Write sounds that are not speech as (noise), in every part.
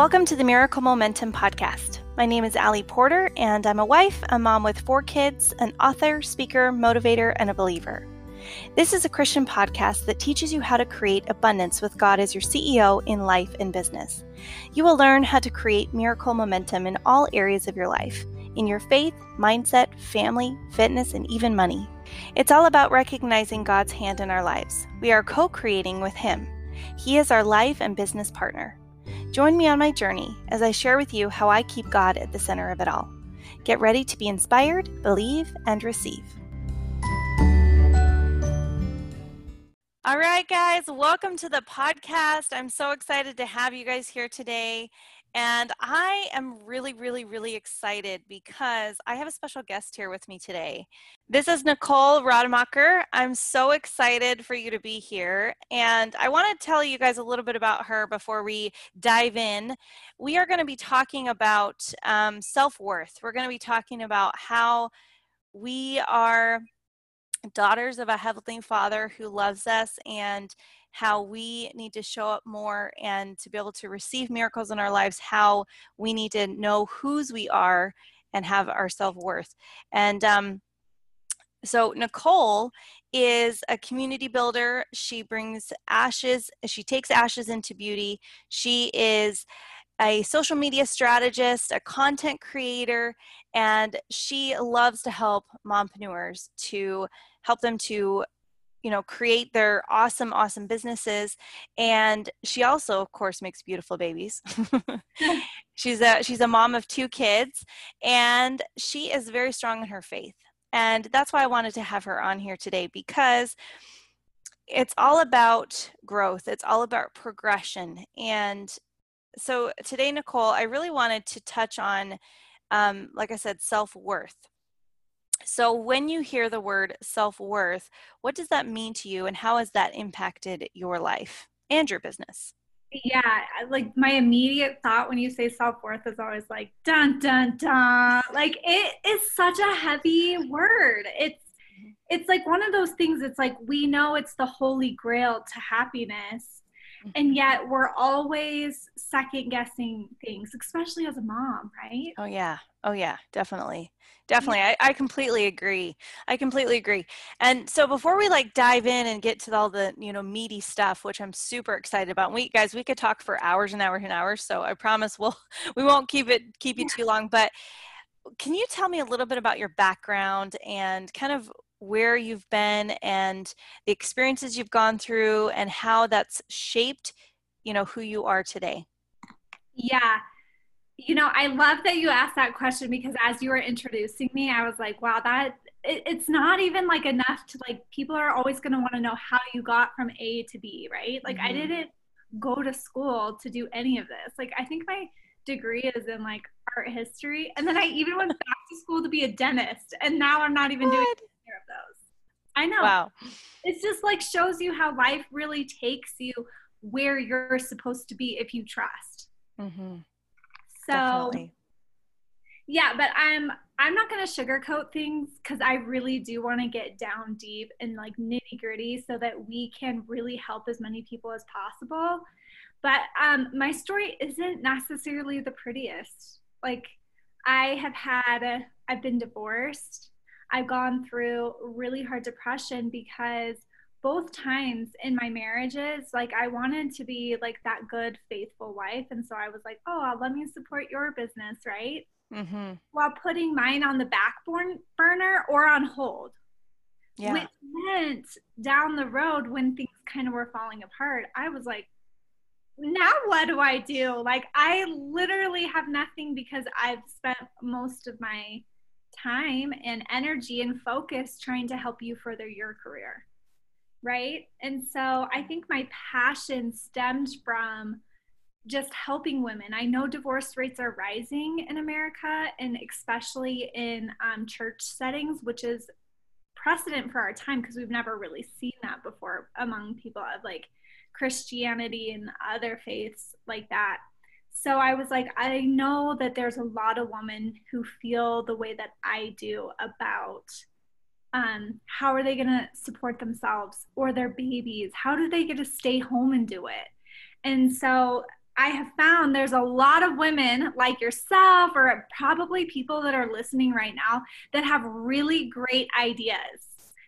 Welcome to the Miracle Momentum podcast. My name is Allie Porter, and I'm a wife, a mom with four kids, an author, speaker, motivator, and a believer. This is a Christian podcast that teaches you how to create abundance with God as your CEO in life and business. You will learn how to create miracle momentum in all areas of your life in your faith, mindset, family, fitness, and even money. It's all about recognizing God's hand in our lives. We are co creating with Him. He is our life and business partner. Join me on my journey as I share with you how I keep God at the center of it all. Get ready to be inspired, believe, and receive. All right, guys, welcome to the podcast. I'm so excited to have you guys here today. And I am really, really, really excited because I have a special guest here with me today. This is Nicole Radmacher. I'm so excited for you to be here. And I want to tell you guys a little bit about her before we dive in. We are going to be talking about um, self worth. We're going to be talking about how we are daughters of a Heavenly Father who loves us and how we need to show up more and to be able to receive miracles in our lives, how we need to know whose we are and have our self worth. And um, so, Nicole is a community builder. She brings ashes, she takes ashes into beauty. She is a social media strategist, a content creator, and she loves to help mompreneurs to help them to you know create their awesome awesome businesses and she also of course makes beautiful babies (laughs) (laughs) she's a she's a mom of two kids and she is very strong in her faith and that's why i wanted to have her on here today because it's all about growth. It's all about progression. And so today nicole i really wanted to touch on um, like i said self-worth. So, when you hear the word self worth, what does that mean to you, and how has that impacted your life and your business? Yeah, like my immediate thought when you say self worth is always like dun dun dun. Like it is such a heavy word. It's it's like one of those things. It's like we know it's the holy grail to happiness, and yet we're always second guessing things, especially as a mom, right? Oh yeah, oh yeah, definitely. Definitely. I, I completely agree. I completely agree. And so before we like dive in and get to all the you know meaty stuff which i'm super excited about we guys we could talk for hours and hours and hours so i promise we'll (laughs) we won't keep it keep you too long. But can you tell me a little bit about your background and kind of where you've been and the experiences you've gone through and how that's shaped you know who you are today yeah you know, I love that you asked that question because as you were introducing me, I was like, wow, that it, it's not even like enough to like people are always going to want to know how you got from A to B, right? Like mm-hmm. I didn't go to school to do any of this. Like I think my degree is in like art history and then I even went back to school to be a dentist and now I'm not even what? doing either of those. I know. Wow. It's just like shows you how life really takes you where you're supposed to be if you trust. Mm-hmm. So Definitely. yeah, but I'm I'm not gonna sugarcoat things because I really do want to get down deep and like nitty gritty so that we can really help as many people as possible. But um, my story isn't necessarily the prettiest. Like I have had, I've been divorced. I've gone through really hard depression because both times in my marriages, like I wanted to be like that good, faithful wife. And so I was like, oh, let me support your business, right? Mm-hmm. While putting mine on the back burner or on hold. Yeah. Which meant down the road when things kind of were falling apart, I was like, now what do I do? Like, I literally have nothing because I've spent most of my time and energy and focus trying to help you further your career right? And so I think my passion stemmed from just helping women. I know divorce rates are rising in America and especially in um, church settings, which is precedent for our time because we've never really seen that before among people of like Christianity and other faiths like that. So I was like, I know that there's a lot of women who feel the way that I do about um, how are they going to support themselves or their babies? How do they get to stay home and do it? And so I have found there's a lot of women like yourself, or probably people that are listening right now, that have really great ideas.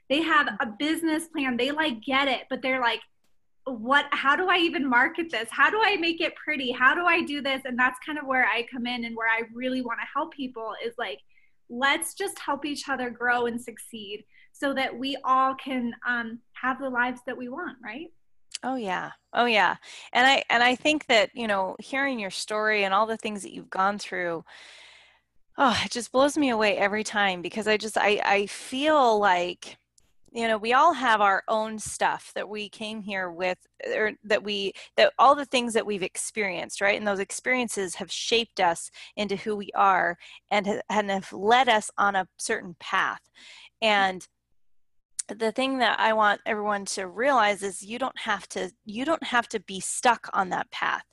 They have a business plan, they like get it, but they're like, what how do i even market this? How do i make it pretty? How do i do this? And that's kind of where i come in and where i really want to help people is like let's just help each other grow and succeed so that we all can um, have the lives that we want right? Oh yeah. Oh yeah. And i and i think that you know hearing your story and all the things that you've gone through oh it just blows me away every time because i just i i feel like you know we all have our own stuff that we came here with or that we that all the things that we've experienced right? And those experiences have shaped us into who we are and, and have led us on a certain path. And the thing that i want everyone to realize is you don't have to you don't have to be stuck on that path.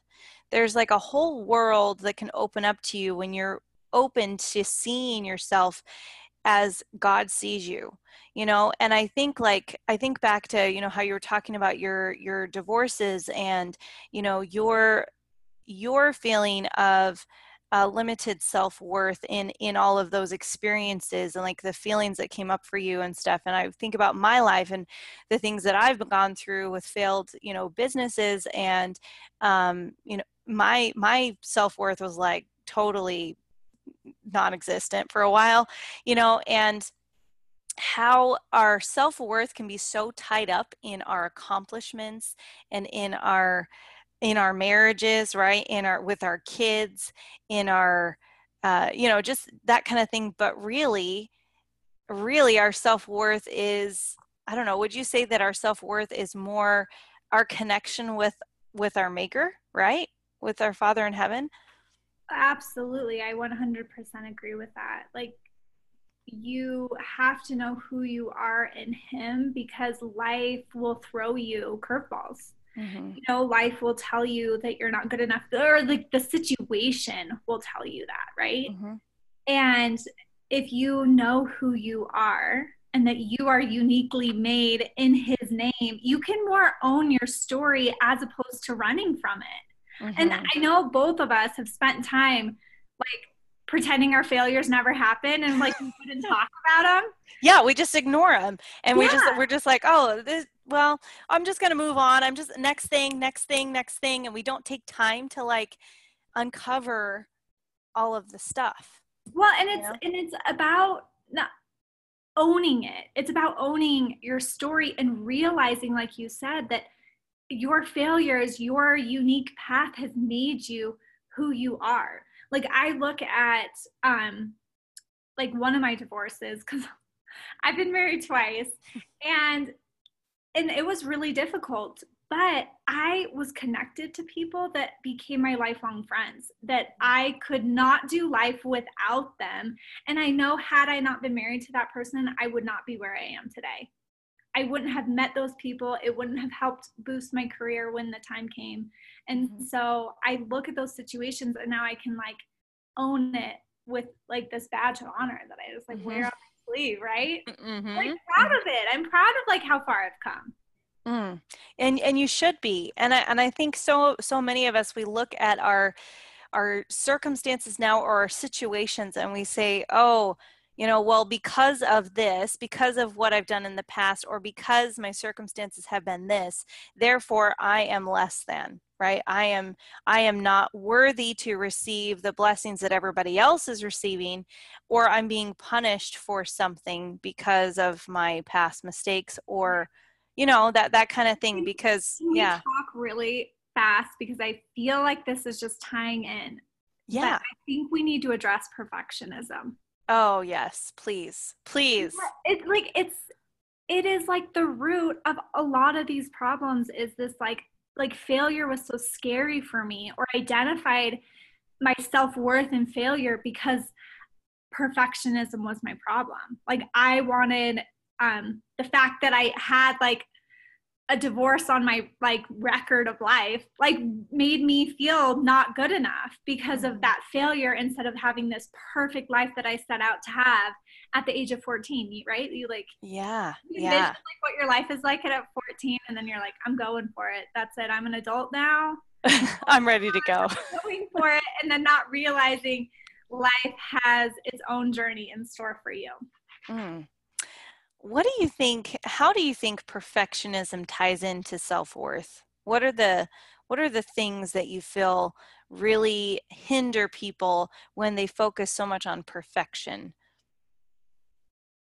There's like a whole world that can open up to you when you're open to seeing yourself as god sees you you know and i think like i think back to you know how you were talking about your your divorces and you know your your feeling of uh, limited self-worth in in all of those experiences and like the feelings that came up for you and stuff and i think about my life and the things that i've gone through with failed you know businesses and um you know my my self-worth was like totally non-existent for a while you know and how our self-worth can be so tied up in our accomplishments and in our in our marriages right in our with our kids in our uh, you know just that kind of thing. But really really our self-worth is i don't know would you say that our self-worth is more our connection with with our maker right? With our father in heaven absolutely. I 100% agree with that. Like you have to know who you are in him because life will throw you curveballs. Mm-hmm. you know life will tell you that you're not good enough or like the situation will tell you that right? Mm-hmm. and if you know who you are and that you are uniquely made in his name you can more own your story as opposed to running from it mm-hmm. and i know both of us have spent time like pretending our failures never happen and like we wouldn't (laughs) talk about them. Yeah, we just ignore them and yeah. we just we're just like, "Oh, this well, I'm just going to move on. I'm just next thing, next thing, next thing." And we don't take time to like uncover all of the stuff. Well, and it's know? and it's about not owning it. It's about owning your story and realizing like you said that your failures, your unique path has made you who you are. Like i look at um like one of my divorces because (laughs) i've been married twice and and it was really difficult but i was connected to people that became my lifelong friends that i could not do life without them and i know had i not been married to that person i would not be where i am today I wouldn't have met those people. It wouldn't have helped boost my career when the time came. And mm-hmm. so I look at those situations and now I can like own it with like this badge of honor that I just like mm-hmm. wear on my sleeve, right? Mm-hmm. Like proud of it. I'm proud of like how far I've come. Mm. And and you should be. And I and I think so so many of us we look at our our circumstances now or our situations and we say, "Oh, you know, well, because of this, because of what I've done in the past, or because my circumstances have been this, therefore I am less than, right? I am I am not worthy to receive the blessings that everybody else is receiving, or I'm being punished for something because of my past mistakes, or you know that that kind of thing. Because we yeah, talk really fast because I feel like this is just tying in. Yeah, I think we need to address perfectionism Oh yes, please, please. It's like it's it is like the root of a lot of these problems is this like like failure was so scary for me or identified my self-worth in failure because perfectionism was my problem. Like I wanted um the fact that I had like a divorce on my like record of life like made me feel not good enough because of that failure instead of having this perfect life that I set out to have at the age of 14 right you like yeah you yeah like what your life is like at 14 and then you're like I'm going for it that's it I'm an adult now (laughs) I'm ready to go. (laughs) going for it and then not realizing life has its own journey in store for you. Mm. What do you think? How do you think perfectionism ties into self worth? What are the what are the things that you feel really hinder people when they focus so much on perfection?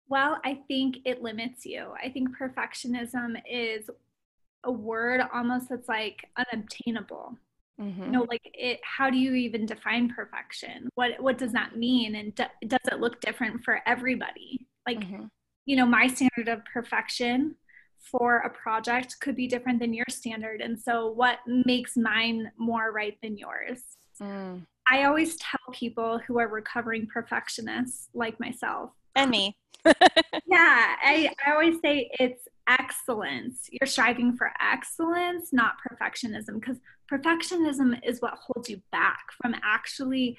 Well, I think it limits you. I think perfectionism is a word almost that's like unobtainable. Mm-hmm. You know, like it. How do you even define perfection? What What does that mean? And do, does it look different for everybody? Like, mm-hmm. You know, my standard of perfection for a project could be different than your standard. And so, what makes mine more right than yours? Mm. I always tell people who are recovering perfectionists like myself. And me. (laughs) (laughs) yeah, I, I always say it's excellence. You're striving for excellence, not perfectionism, because perfectionism is what holds you back from actually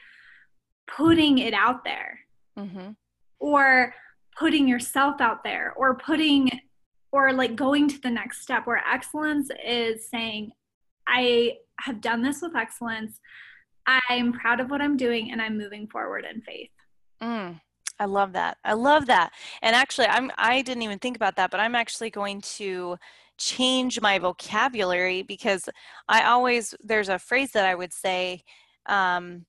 putting it out there mm-hmm. or putting yourself out there or putting or like going to the next step where excellence is saying i have done this with excellence. I'm proud of what i'm doing and i'm moving forward in faith. Mm, i love that. I love that. And actually i'm i didn't even think about that but i'm actually going to change my vocabulary because i always there's a phrase that i would say um,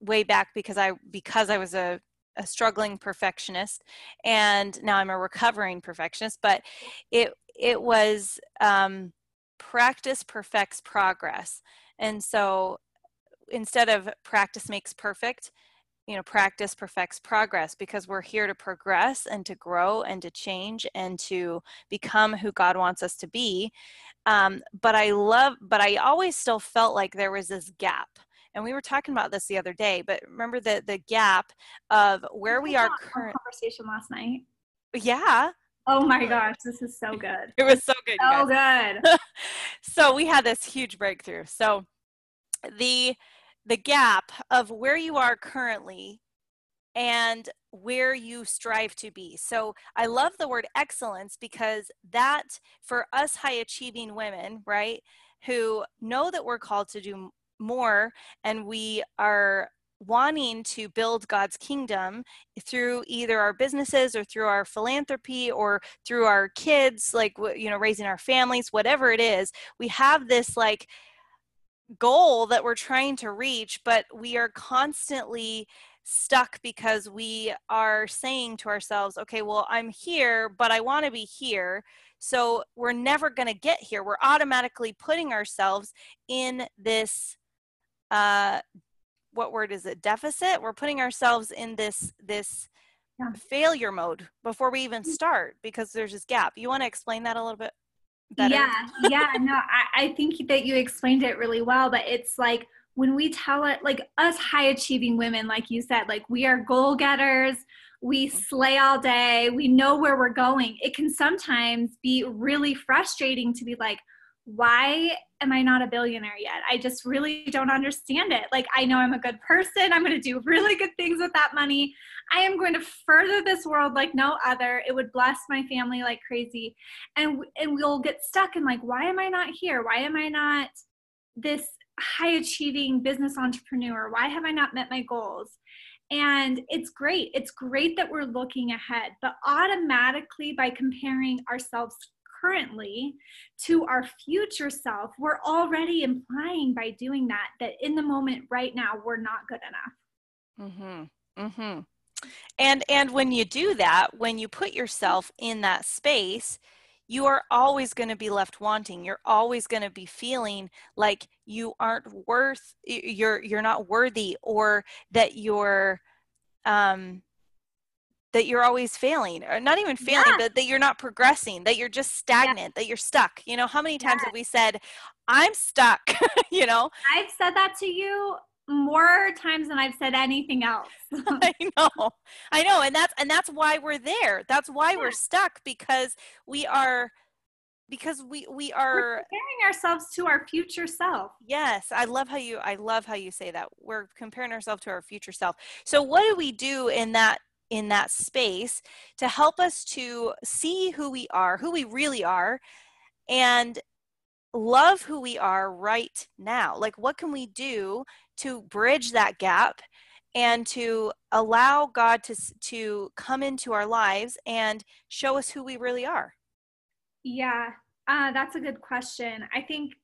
way back because i because i was a a struggling perfectionist and now i'm a recovering perfectionist but it it was um, practice perfects progress. And so instead of practice makes perfect you know practice perfects progress because we're here to progress and to grow and to change and to become who god wants us to be. Um, but i love but i always still felt like there was this gap and we were talking about this the other day but remember the the gap of where we are current conversation last night. Yeah. Oh my gosh this is so good. (laughs) It was so good so good. (laughs) So we had this huge breakthrough. So the the gap of where you are currently and where you strive to be. So I love the word excellence because that for us high achieving women, right, who know that we're called to do more and we are wanting to build God's kingdom through either our businesses or through our philanthropy or through our kids like you know raising our families whatever it is. We have this like goal that we're trying to reach but we are constantly stuck because we are saying to ourselves okay well I'm here but I want to be here so we're never going to get here. We're automatically putting ourselves in this uh, what word is it deficit we're putting ourselves in this this yeah. failure mode before we even mm. start because there's this gap you want to explain that a little bit better? yeah yeah no I, I think that you explained it really well but it's like when we tell it like us high achieving women like you said like we are goal getters we mm. slay all day we know where we're going it can sometimes be really frustrating to be like why am I not a billionaire yet? I just really don't understand it. Like, I know I'm a good person. I'm going to do (laughs) really good things with that money. I am going to further this world like no other. It would bless my family like crazy. And, and we'll get stuck in like, why am I not here? Why am I not this high achieving business entrepreneur? Why have I not met my goals? And it's great. It's great that we're looking ahead, but automatically by comparing ourselves currently to our future self, we're already implying by doing that that in the moment right now we're not good enough. Mhm. Mhm. And and when you do that, when you put yourself in that space, you are always going to be left wanting. You're always going to be feeling like you aren't worth you're you're not worthy or that you're um that you're always failing or not even failing yeah. but that you're not progressing that you're just stagnant yeah. that you're stuck. You know how many times yeah. have we said i'm stuck (laughs) you know? I've said that to you more times than i've said anything else. (laughs) I know. I know and that's and that's why we're there. That's why we're stuck because we are because we we are we're comparing ourselves to our future self. Yes i love how you i love how you say that. We're comparing ourselves to our future self. So what do we do in that in that space to help us to see who we are, who we really are, and love who we are right now. Like, what can we do to bridge that gap and to allow God to, to come into our lives and show us who we really are? Yeah, uh, that's a good question. I think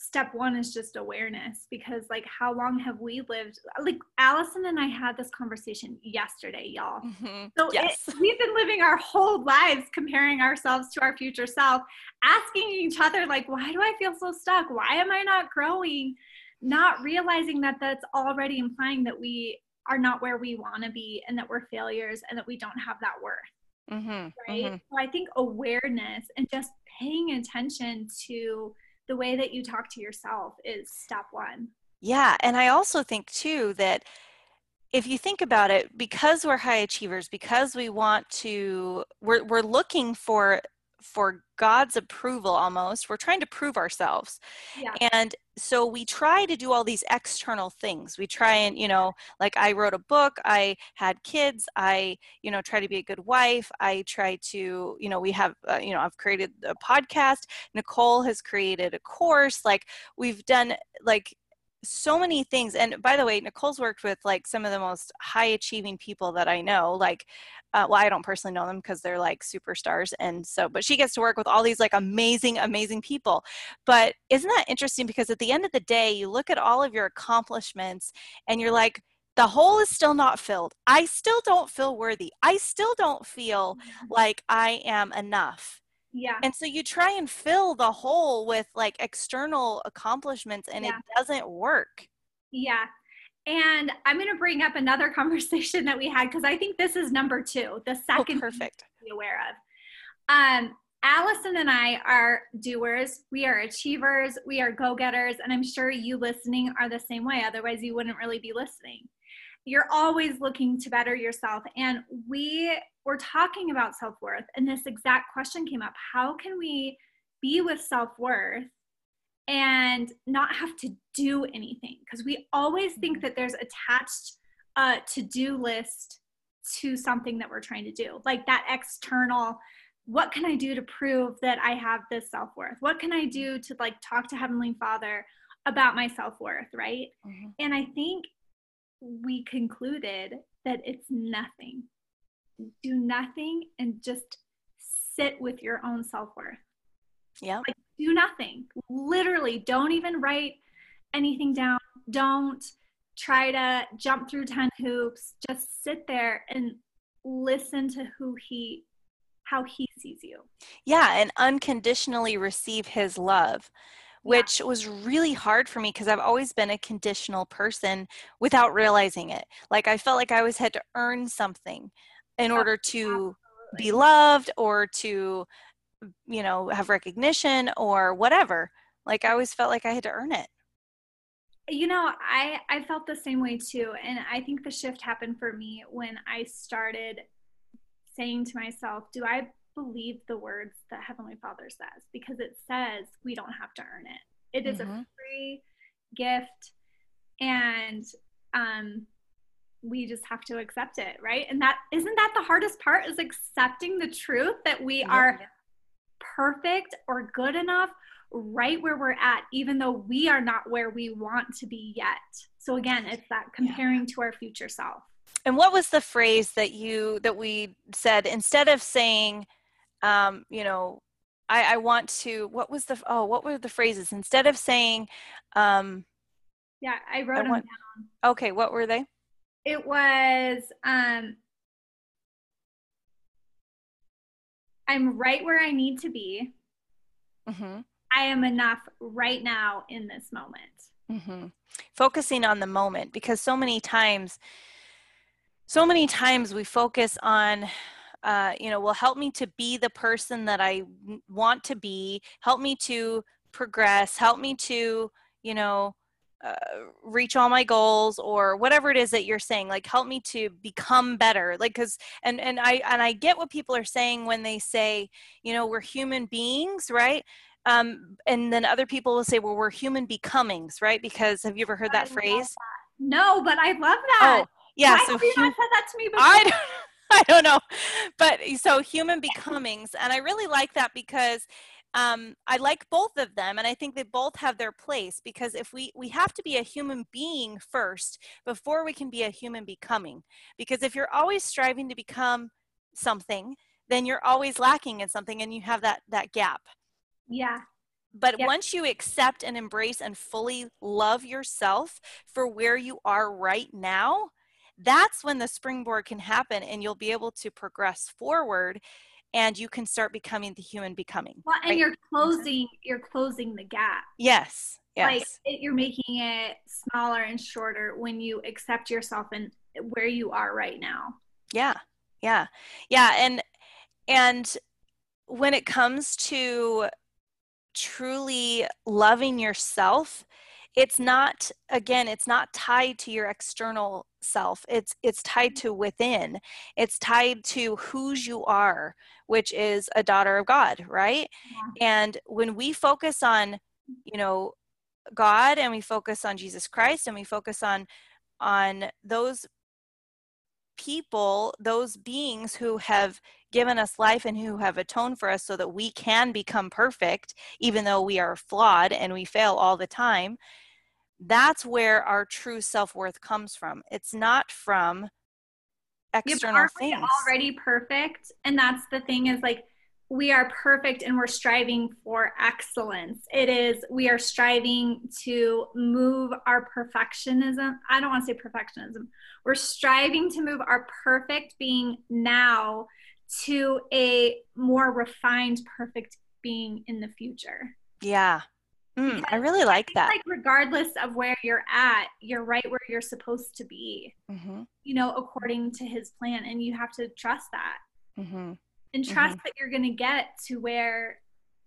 step one is just awareness because like how long have we lived like allison and i had this conversation yesterday y'all mm-hmm. so yes. it, (laughs) we've been living our whole lives comparing ourselves to our future self asking each other like why do i feel so stuck why am i not growing not realizing that that's already implying that we are not where we want to be and that we're failures and that we don't have that worth mm-hmm. right mm-hmm. so i think awareness and just paying attention to the way that you talk to yourself is step one. Yeah. And I also think, too, that if you think about it, because we're high achievers, because we want to, we're, we're looking for for God's approval almost. We're trying to prove ourselves. Yeah. And so we try to do all these external things. We try and, you know, like I wrote a book, I had kids, I, you know, try to be a good wife. I try to, you know, we have, uh, you know, I've created a podcast. Nicole has created a course. Like we've done like so many things and by the way nicole's worked with like some of the most high achieving people that i know like uh, well i don't personally know them because they're like superstars and so but she gets to work with all these like amazing amazing people. But isn't that interesting? Because at the end of the day you look at all of your accomplishments and you're like the hole is still not filled. I still don't feel worthy. I still don't feel mm-hmm. like i am enough yeah and so you try and fill the hole with like external accomplishments and yeah. it doesn't work yeah and I'm going to bring up another (laughs) conversation that we had because I think this is number two, the oh, second oh, perfect. to be aware of. Um, Allison and I are doers. We are achievers. We are go getters. And I'm sure you listening are the same way. Otherwise, you wouldn't really be listening. You're always looking to better yourself. And we were talking about self worth. And this exact question came up How can we be with self worth and not have to do anything because we always think mm-hmm. that there's attached a to-do list to something that we're trying to do like that external what can i do to prove that i have this self-worth what can i do to like talk to heavenly father about my self-worth right mm-hmm. and i think we concluded that it's nothing do nothing and just sit with your own self-worth yeah like do nothing. Literally, don't even write anything down. Don't try to jump through 10 hoops. Just sit there and listen to who he how he sees you. Yeah, and unconditionally receive his love which yeah. was really hard for me because I've always been a conditional person without realizing it. Like I felt like I always had to earn something in order to Absolutely. be loved or to you know, have recognition or whatever. Like I always felt like I had to earn it. You know, I I felt the same way too, and I think the shift happened for me when I started saying to myself, "Do I believe the words that Heavenly Father says?" Because it says we don't have to earn it. It is mm-hmm. a free gift, and um, we just have to accept it, right? And that isn't that the hardest part is accepting the truth that we yeah. are perfect or good enough right where we're at, even though we are not where we want to be yet. So again, it's that comparing yeah. to our future self. And what was the phrase that you that we said instead of saying, um, you know, I, I want to. What was the oh? What were the phrases instead of saying? Um, yeah, I wrote I them want, down. Okay, what were they? It was um, I'm right where I need to be. Mm-hmm. I am enough right now in this moment. Mm-hmm. Focusing on the moment because so many times, so many times we focus on, uh, you know, will help me to be the person that I want to be, help me to progress, help me to, you know, uh, reach all my goals or whatever it is that you're saying like help me to become better like because and and i and i get what people are saying when they say you know we're human beings right um and then other people will say well we're human becomings right because have you ever heard that I phrase that. no but i love that oh yeah Why so have you hum- not said that to me before? I don't, (laughs) I don't know but so human becomings and i really like that because um, I like both of them, and I think they both have their place because if we we have to be a human being first before we can be a human becoming. Because if you're always striving to become something, then you're always lacking in something, and you have that that gap. Yeah. But yeah. once you accept and embrace and fully love yourself for where you are right now, that's when the springboard can happen, and you'll be able to progress forward and you can start becoming the human becoming. Well, and right? you're mm-hmm. closing you're closing the gap. Yes. Yes. Like it, you're making it smaller and shorter when you accept yourself and where you are right now. Yeah. Yeah. Yeah, and and when it comes to truly loving yourself, it's not again it's not tied to your external self. It's it's tied to within. It's tied to whose you are which is a daughter of god right? Yeah. and when we focus on you know god and we focus on jesus christ and we focus on on those people those beings who have given us life and who have atoned for us so that we can become perfect even though we are flawed and we fail all the time that's where our true self-worth comes from. It's not from external yep, things. already perfect and that's the thing is like we are perfect and we're striving for excellence it is we are striving to move our perfectionism i don't want to say perfectionism we're striving to move our perfect being now to a more refined perfect being in the future yeah Mm, I really like that. Like regardless of where you're at, you're right where you're supposed to be. Mm-hmm. You know, according to His plan, and you have to trust that, mm-hmm. And trust mm-hmm. that you're going to get to where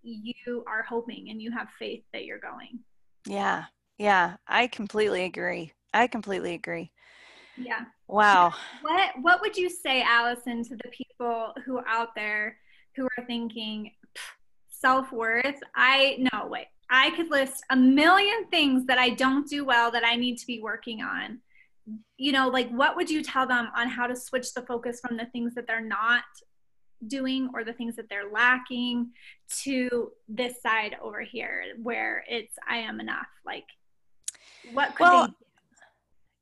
you are hoping, and you have faith that you're going. Yeah, yeah, I completely agree. I completely agree. Yeah. Wow. (laughs) What What would you say, Allison, to the people who out there who are thinking self worth? I no wait. I could list a million things that I don't do well that I need to be working on. You know, like what would you tell them on how to switch the focus from the things that they're not doing or the things that they're lacking to this side over here where it's I am enough? Like what could well?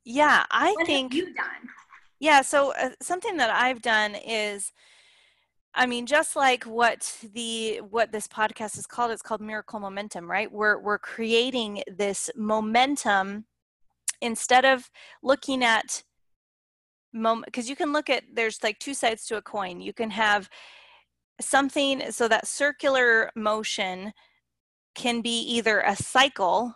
Yeah, I what think you done. Yeah, so uh, something that I've done is I mean, just like what the what this podcast is called, it's called miracle momentum, right? We're we're creating this momentum instead of looking at moment because you can look at there's like two sides to a coin. You can have something so that circular motion can be either a cycle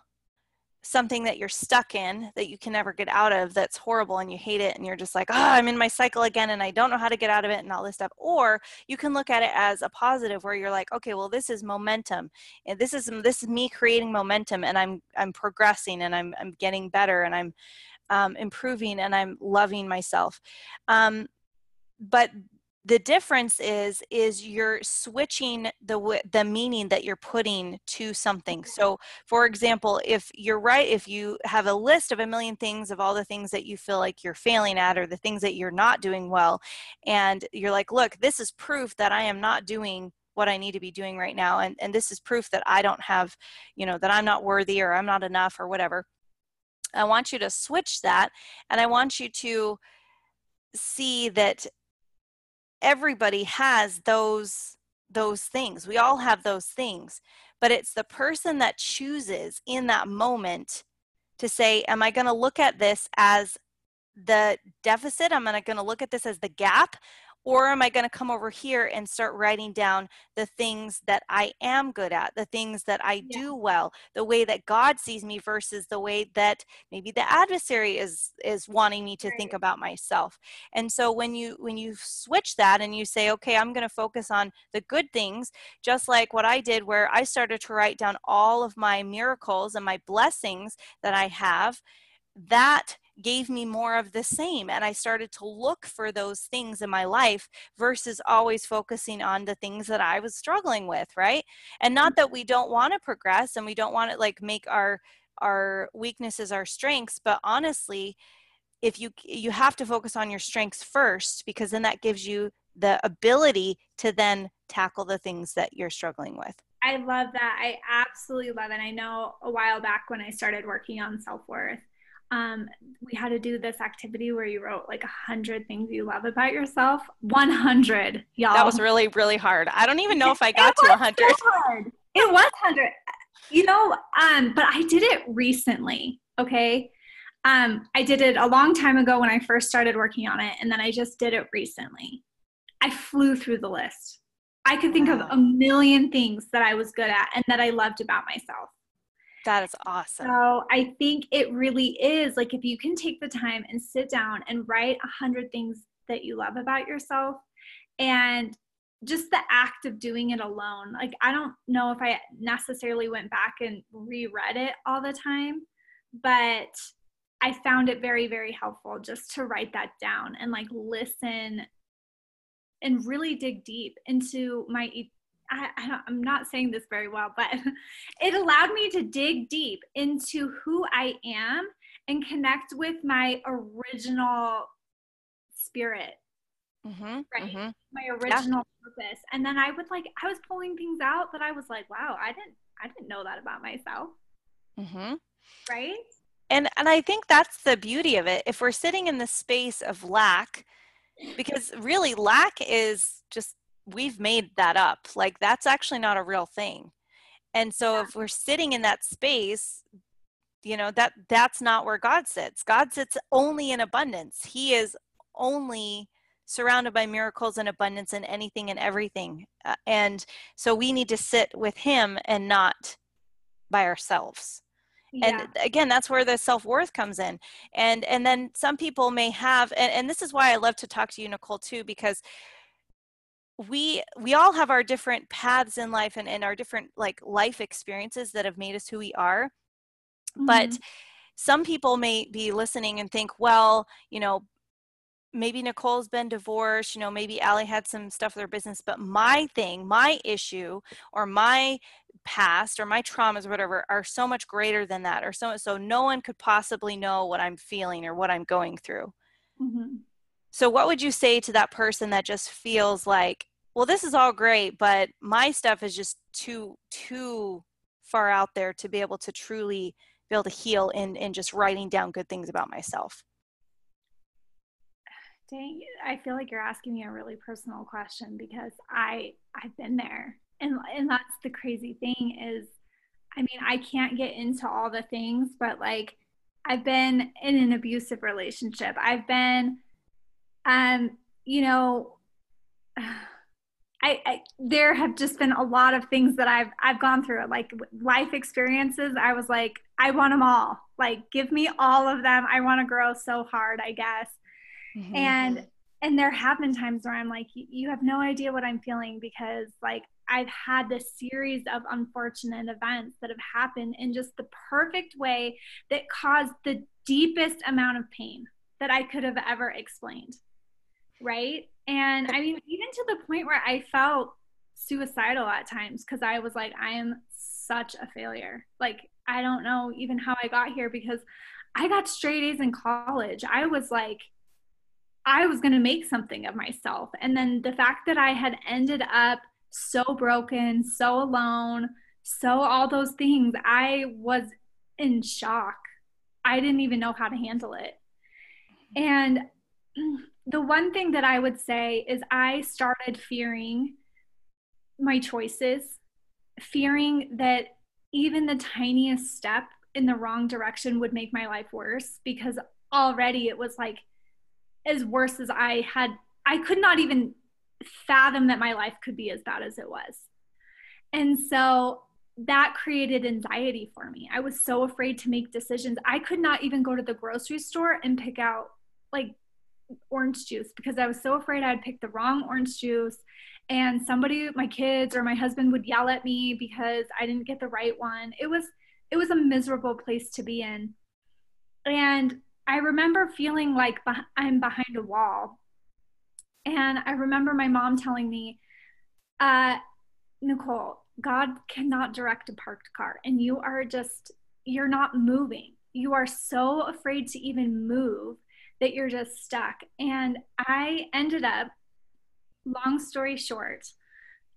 something that you're stuck in that you can never get out of that's horrible and you hate it and you're just like oh i'm in my cycle again and i don't know how to get out of it and all this stuff or you can look at it as a positive where you're like okay well this is momentum and this is this is me creating momentum and i'm i'm progressing and i'm i'm getting better and i'm um, improving and i'm loving myself. Um, but the difference is is you're switching the the meaning that you're putting to something. So for example if you're right if you have a list of a million things of all the things that you feel like you're failing at or the things that you're not doing well and you're like look this is proof that i am not doing what i need to be doing right now and and this is proof that i don't have you know that i'm not worthy or i'm not enough or whatever i want you to switch that and i want you to see that everybody has those those things. We all have those things but it's the person that chooses in that moment to say am i going to look at this as the deficit? I'm going to look at this as the gap or am I going to come over here and start writing down the things that I am good at, the things that I yeah. do well, the way that God sees me versus the way that maybe the adversary is is wanting me to right. think about myself. And so when you when you switch that and you say, okay, I'm going to focus on the good things, just like what I did where I started to write down all of my miracles and my blessings that I have, that gave me more of the same. And I started to look for those things in my life versus always focusing on the things that I was struggling with, right? And mm-hmm. not that we don't want to progress and we don't want to like make our our weaknesses our strengths, but honestly, if you you have to focus on your strengths first because then that gives you the ability to then tackle the things that you're struggling with. I love that. I absolutely love it. I know a while back when I started working on self worth, um, we had to do this activity where you wrote like a hundred things you love about yourself. One hundred, y'all. That was really, really hard. I don't even know if I got to a hundred. So it was hundred. You know, um, but I did it recently. Okay. Um, I did it a long time ago when I first started working on it, and then I just did it recently. I flew through the list. I could think wow. of a million things that I was good at and that I loved about myself. That is awesome. So I think it really is like if you can take the time and sit down and write a hundred things that you love about yourself and just the act of doing it alone. Like I don't know if I necessarily went back and reread it all the time, but I found it very, very helpful just to write that down and like listen and really dig deep into my I, am not saying this very well, but (laughs) it allowed me to dig deep into who I am and connect with my original spirit. Mm-hmm, right? Mm-hmm. My original yeah. purpose. And then I would like, I was pulling things out that I was like, wow, I didn't, I didn't know that about myself. Mm-hmm. Right. And, and I think that's the beauty of it. If we're sitting in the space of lack, because really lack is just we've made that up like that's actually not a real thing. And so if we're sitting in that space you know that that's not where god sits. God sits only in abundance. He is only surrounded by miracles and abundance and anything and everything. Uh, and so we need to sit with him and not by ourselves. Yeah. and again that's where the self-worth comes in. And and then some people may have and, and this is why i love to talk to you nicole too because we we all have our different paths in life and, and our different like life experiences that have made us who we are mm-hmm. but some people may be listening and think well you know maybe nicole's been divorced you know maybe Allie had some stuff with her business but my thing my issue or my past or my traumas or whatever are so much greater than that or so so no one could possibly know what i'm feeling or what i'm going through mm-hmm. So what would you say to that person that just feels like well this is all great but my stuff is just too too far out there to be able to truly be able to heal in in just writing down good things about myself dang i feel like you're asking me a really personal question because i i've been there. And and that's the crazy thing is i mean i can't get into all the things but like i've been in an abusive relationship. I've been um you know (sighs) I, I, there have just been a lot of things that I've I've gone through like life experiences I was like I want them all like give me all of them I want to grow so hard I guess mm-hmm. and and there have been times where I'm like you have no idea what I'm feeling because like I've had this series of unfortunate events that have happened in just the perfect way that caused the deepest amount of pain that I could have ever explained. Right. And I mean, even to the point where I felt suicidal at times because I was like, I am such a failure. Like, I don't know even how I got here because I got straight A's in college. I was like, I was going to make something of myself. And then the fact that I had ended up so broken, so alone, so all those things. I was in shock. I didn't even know how to handle it. And (clears throat) the one thing that I would say is I started fearing my choices, fearing that even the tiniest step in the wrong direction would make my life worse because already it was like as worse as I had I could not even fathom that my life could be as bad as it was. And so that created anxiety for me. I was so afraid to make decisions. I could not even go to the grocery store and pick out like orange juice because I was so afraid I'd pick the wrong orange juice and somebody my kids or my husband would yell at me because I didn't get the right one. It was it was a miserable place to be in. And I remember feeling like I'm behind a wall and I remember my mom telling me, uh, Nicole, God cannot direct a parked car, and you are just, you're not moving. You are so afraid to even move that you're just stuck. And I ended up, long story short,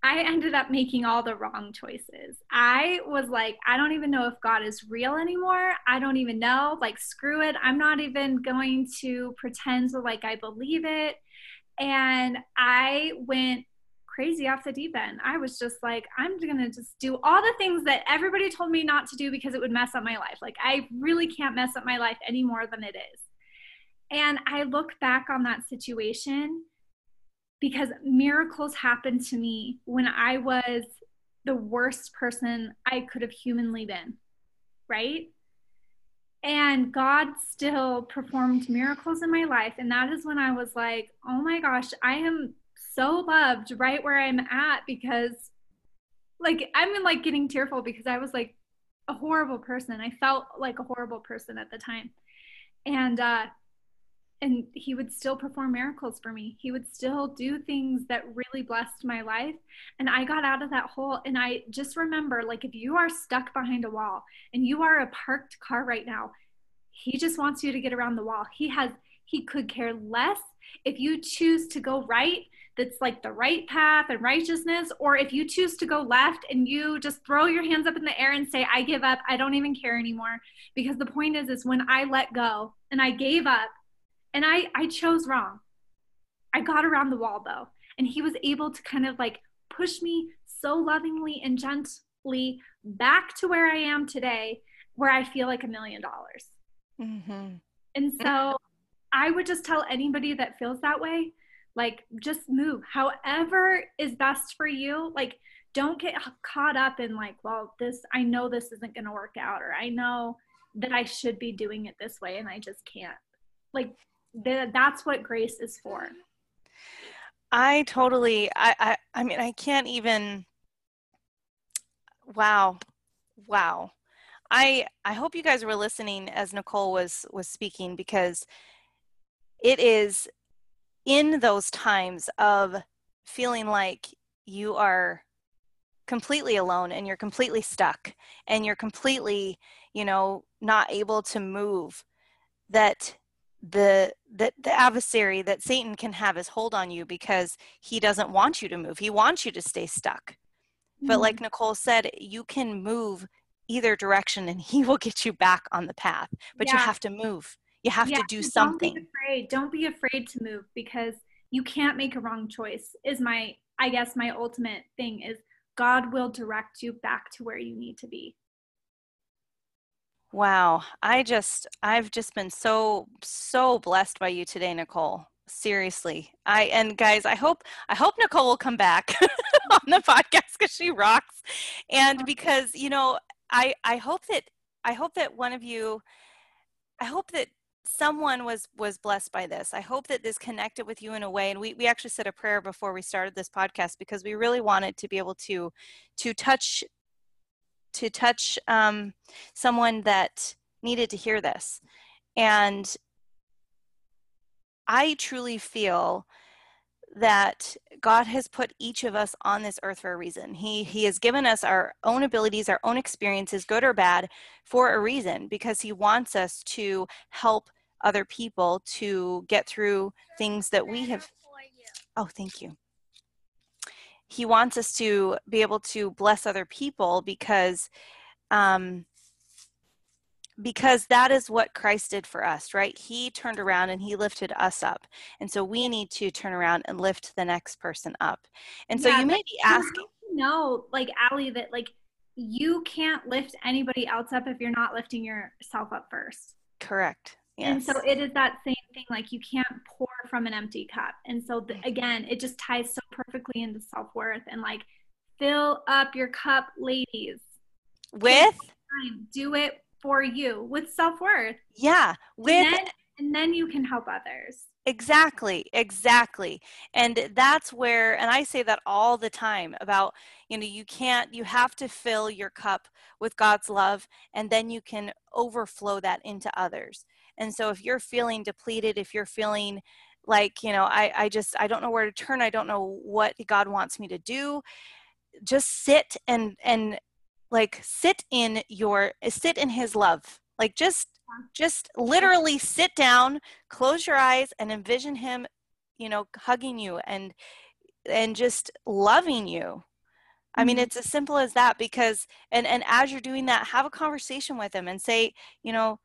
I ended up making all the wrong choices. I was like, I don't even know if God is real anymore. I don't even know. Like, screw it. I'm not even going to pretend like I believe it. And I went crazy off the deep end. I was just like, I'm going to just do all the things that everybody told me not to do because it would mess up my life. Like, I really can't mess up my life any more than it is. And I look back on that situation because miracles happened to me when I was the worst person I could have humanly been, right? And God still performed miracles in my life. And that is when I was like, oh my gosh, I am so loved right where I'm at because like I'm like getting tearful because I was like a horrible person. I felt like a horrible person at the time. And uh and he would still perform miracles for me. He would still do things that really blessed my life. And I got out of that hole. And I just remember like, if you are stuck behind a wall and you are a parked car right now, he just wants you to get around the wall. He has, he could care less if you choose to go right that's like the right path and righteousness, or if you choose to go left and you just throw your hands up in the air and say, I give up, I don't even care anymore. Because the point is, is when I let go and I gave up and I, I chose wrong. I got around the wall though. And he was able to kind of like push me so lovingly and gently back to where I am today, where I feel like a million dollars. Mm-hmm. And so I would just tell anybody that feels that way like just move however is best for you like don't get caught up in like well this i know this isn't going to work out or i know that i should be doing it this way and i just can't like th- that's what grace is for. I totally I, I i mean i can't even wow wow. I i hope you guys were listening as nicole was was speaking because it is in those times of feeling like you are completely alone and you're completely stuck and you're completely you know not able to move that the that the adversary that satan can have his hold on you because he doesn't want you to move he wants you to stay stuck mm-hmm. but like nicole said you can move either direction and he will get you back on the path but yeah. you have to move you have yeah, to do something. Don't be afraid. Don't be afraid to move because you can't make a wrong choice. Is my I guess my ultimate thing is God will direct you back to where you need to be. Wow. I just I've just been so so blessed by you today, Nicole. Seriously. I and guys, I hope I hope Nicole will come back (laughs) on the podcast cuz she rocks. And because, you know, I I hope that I hope that one of you I hope that someone was was blessed by this i hope that this connected with you in a way and we, we actually said a prayer before we started this podcast because we really wanted to be able to to touch to touch um, someone that needed to hear this and i truly feel that God has put each of us on this earth for a reason. He he has given us our own abilities, our own experiences, good or bad, for a reason because he wants us to help other people to get through things that we have. Oh, thank you. He wants us to be able to bless other people because um, because that is what Christ did for us, right? He turned around and he lifted us up. And so we need to turn around and lift the next person up. And so yeah, you may be asking. No, like Allie, that like you can't lift anybody else up if you're not lifting yourself up first. Correct. Yes. And so it is that same thing, like you can't pour from an empty cup. And so the, mm-hmm. again, it just ties so perfectly into self worth and like fill up your cup, ladies. With do it for you with self worth. Yeah, with and then, and then you can help others. Exactly, exactly. And that's where, and I say that all the time about, you know, you can't, you have to fill your cup with God's love and then you can overflow that into others. And so if you're feeling depleted, if you're feeling like, you know, I, I just, I don't know where to turn, I don't know what God wants me to do, just sit and, and like sit in your, sit in his love. Like just, just literally sit down, close your eyes and envision him, you know, hugging you and and just loving you. I mean, mm-hmm. it's as simple as that because, and, and as you're doing that, have a conversation with him and say, you know,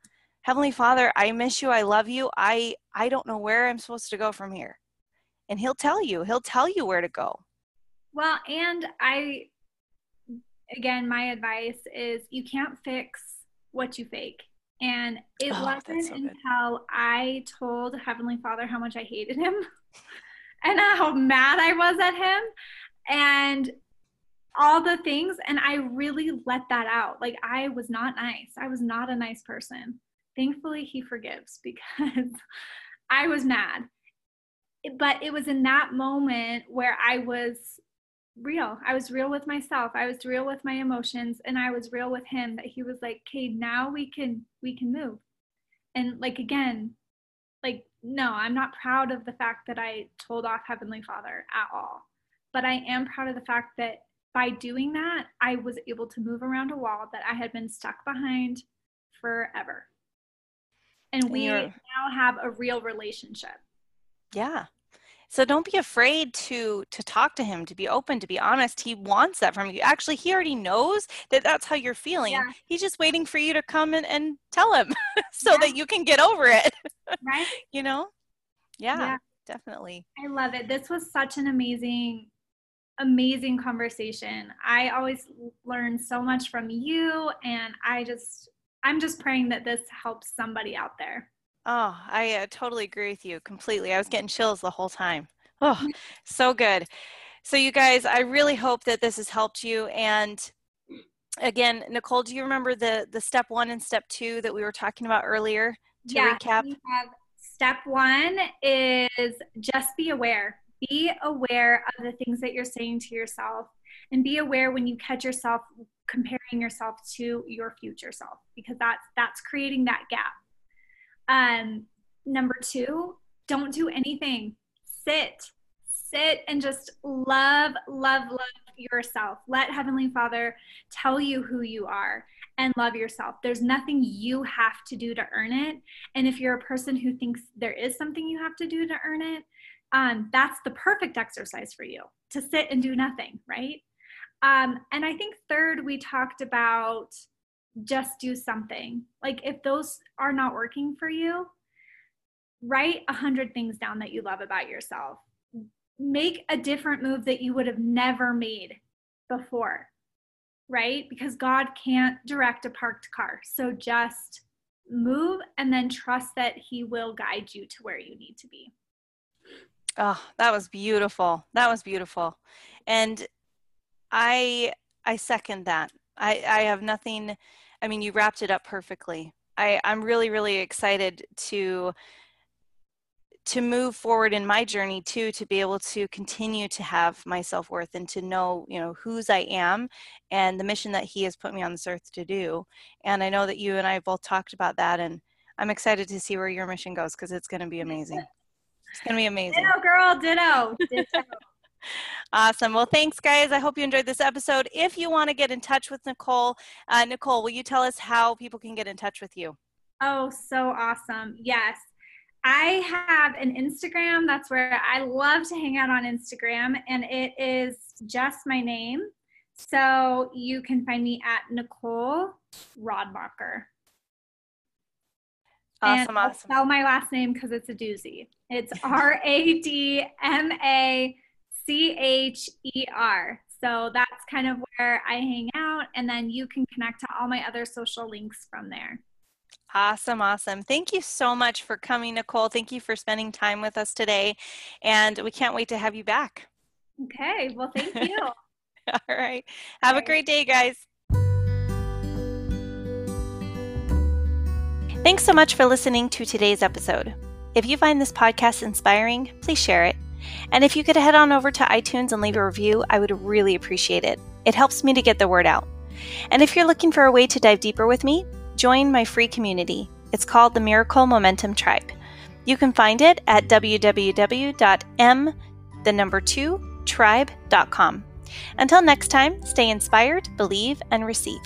Heavenly Father, I miss you. I love you. I, I don't know where I'm supposed to go from here. And he'll tell you, he'll tell you where to go. Well, and I, again, my advice is you can't fix what you fake. And it oh, wasn't so until I told Heavenly Father how much I hated him (laughs) and how mad I was at him and all the things. And I really let that out. Like, I was not nice. I was not a nice person. Thankfully, He forgives (laughs) because I was mad. But it was in that moment where I was real. I was real with myself. I was real with my emotions and I was real with him that he was like, "Okay, now we can we can move." And like again, like no, I'm not proud of the fact that I told off Heavenly Father at all. But I am proud of the fact that by doing that, I was able to move around a wall that I had been stuck behind forever. And we now have a real relationship. Yeah. So don't be afraid to to talk to him to be open to be honest. He wants that from you. Actually he already knows that that's how you're feeling. Yeah. he's just waiting for you to come and, and tell him (laughs) so yeah. that you can get over it. Right? (laughs) You know? Yeah, yeah. definitely. I love it. This was such an amazing amazing conversation. I always learn so much from you and i just i'm just praying that this helps somebody out there Oh, I uh, totally agree with you completely. I was getting chills the whole time. Oh, so good. So, you guys, I really hope that this has helped you. And again, Nicole, do you remember the the step one and step two that we were talking about earlier? To yeah, recap, we have step one is just be aware. Be aware of the things that you're saying to yourself, and be aware when you catch yourself comparing yourself to your future self, because that's that's creating that gap um, number two, don't do anything. Sit, sit and just love, love, love yourself. Let Heavenly Father tell you who you are and love yourself. There's nothing you have to do to earn it. And if you're a person who thinks there is something you have to do to earn it, um, that's the perfect exercise for you to sit and do nothing, right? Um, and I think third, we talked about just do something. Like if those are not working for you, write a hundred things down that you love about yourself. Make a different move that you would have never made before, right? Because God can't direct a parked car. So just move and then trust that He will guide you to where you need to be. Oh, that was beautiful. That was beautiful. And I I second that. I, I have nothing, I mean, you wrapped it up perfectly. I, I'm really, really excited to to move forward in my journey too to be able to continue to have my self-worth and to know you know whose i am and the mission that he has put me on this earth to do and i know that you and i have both talked about that and i'm excited to see where your mission goes because it's going to be amazing it's going to be amazing ditto girl ditto, ditto. (laughs) Awesome. Well, thanks, guys. I hope you enjoyed this episode. If you want to get in touch with Nicole, uh, Nicole, will you tell us how people can get in touch with you? Oh, so awesome. Yes. I have an Instagram. That's where I love to hang out on Instagram, and it is just my name. So you can find me at Nicole Radmacher. Awesome, and awesome. I'll spell my last name because it's a doozy. It's R A D M A C H E R. So that's kind of where I hang out. And then you can connect to all my other social links from there. Awesome, awesome. Thank you so much for coming, Nicole. Thank you for spending time with us today. And we can't wait to have you back. Okay, well, thank you. (laughs) all right. Have a great day, guys. Thanks so much for listening to today's episode. If you find this podcast inspiring, please share it and if you could head on over to iTunes and leave a review, I would really appreciate it. It helps me to get the word out. And if you're looking for a way to dive deeper with me, join my free community. It's called the Miracle Momentum Tribe. You can find it at www.m the number 2 tribe.com. Until next time, stay inspired, believe, and receive.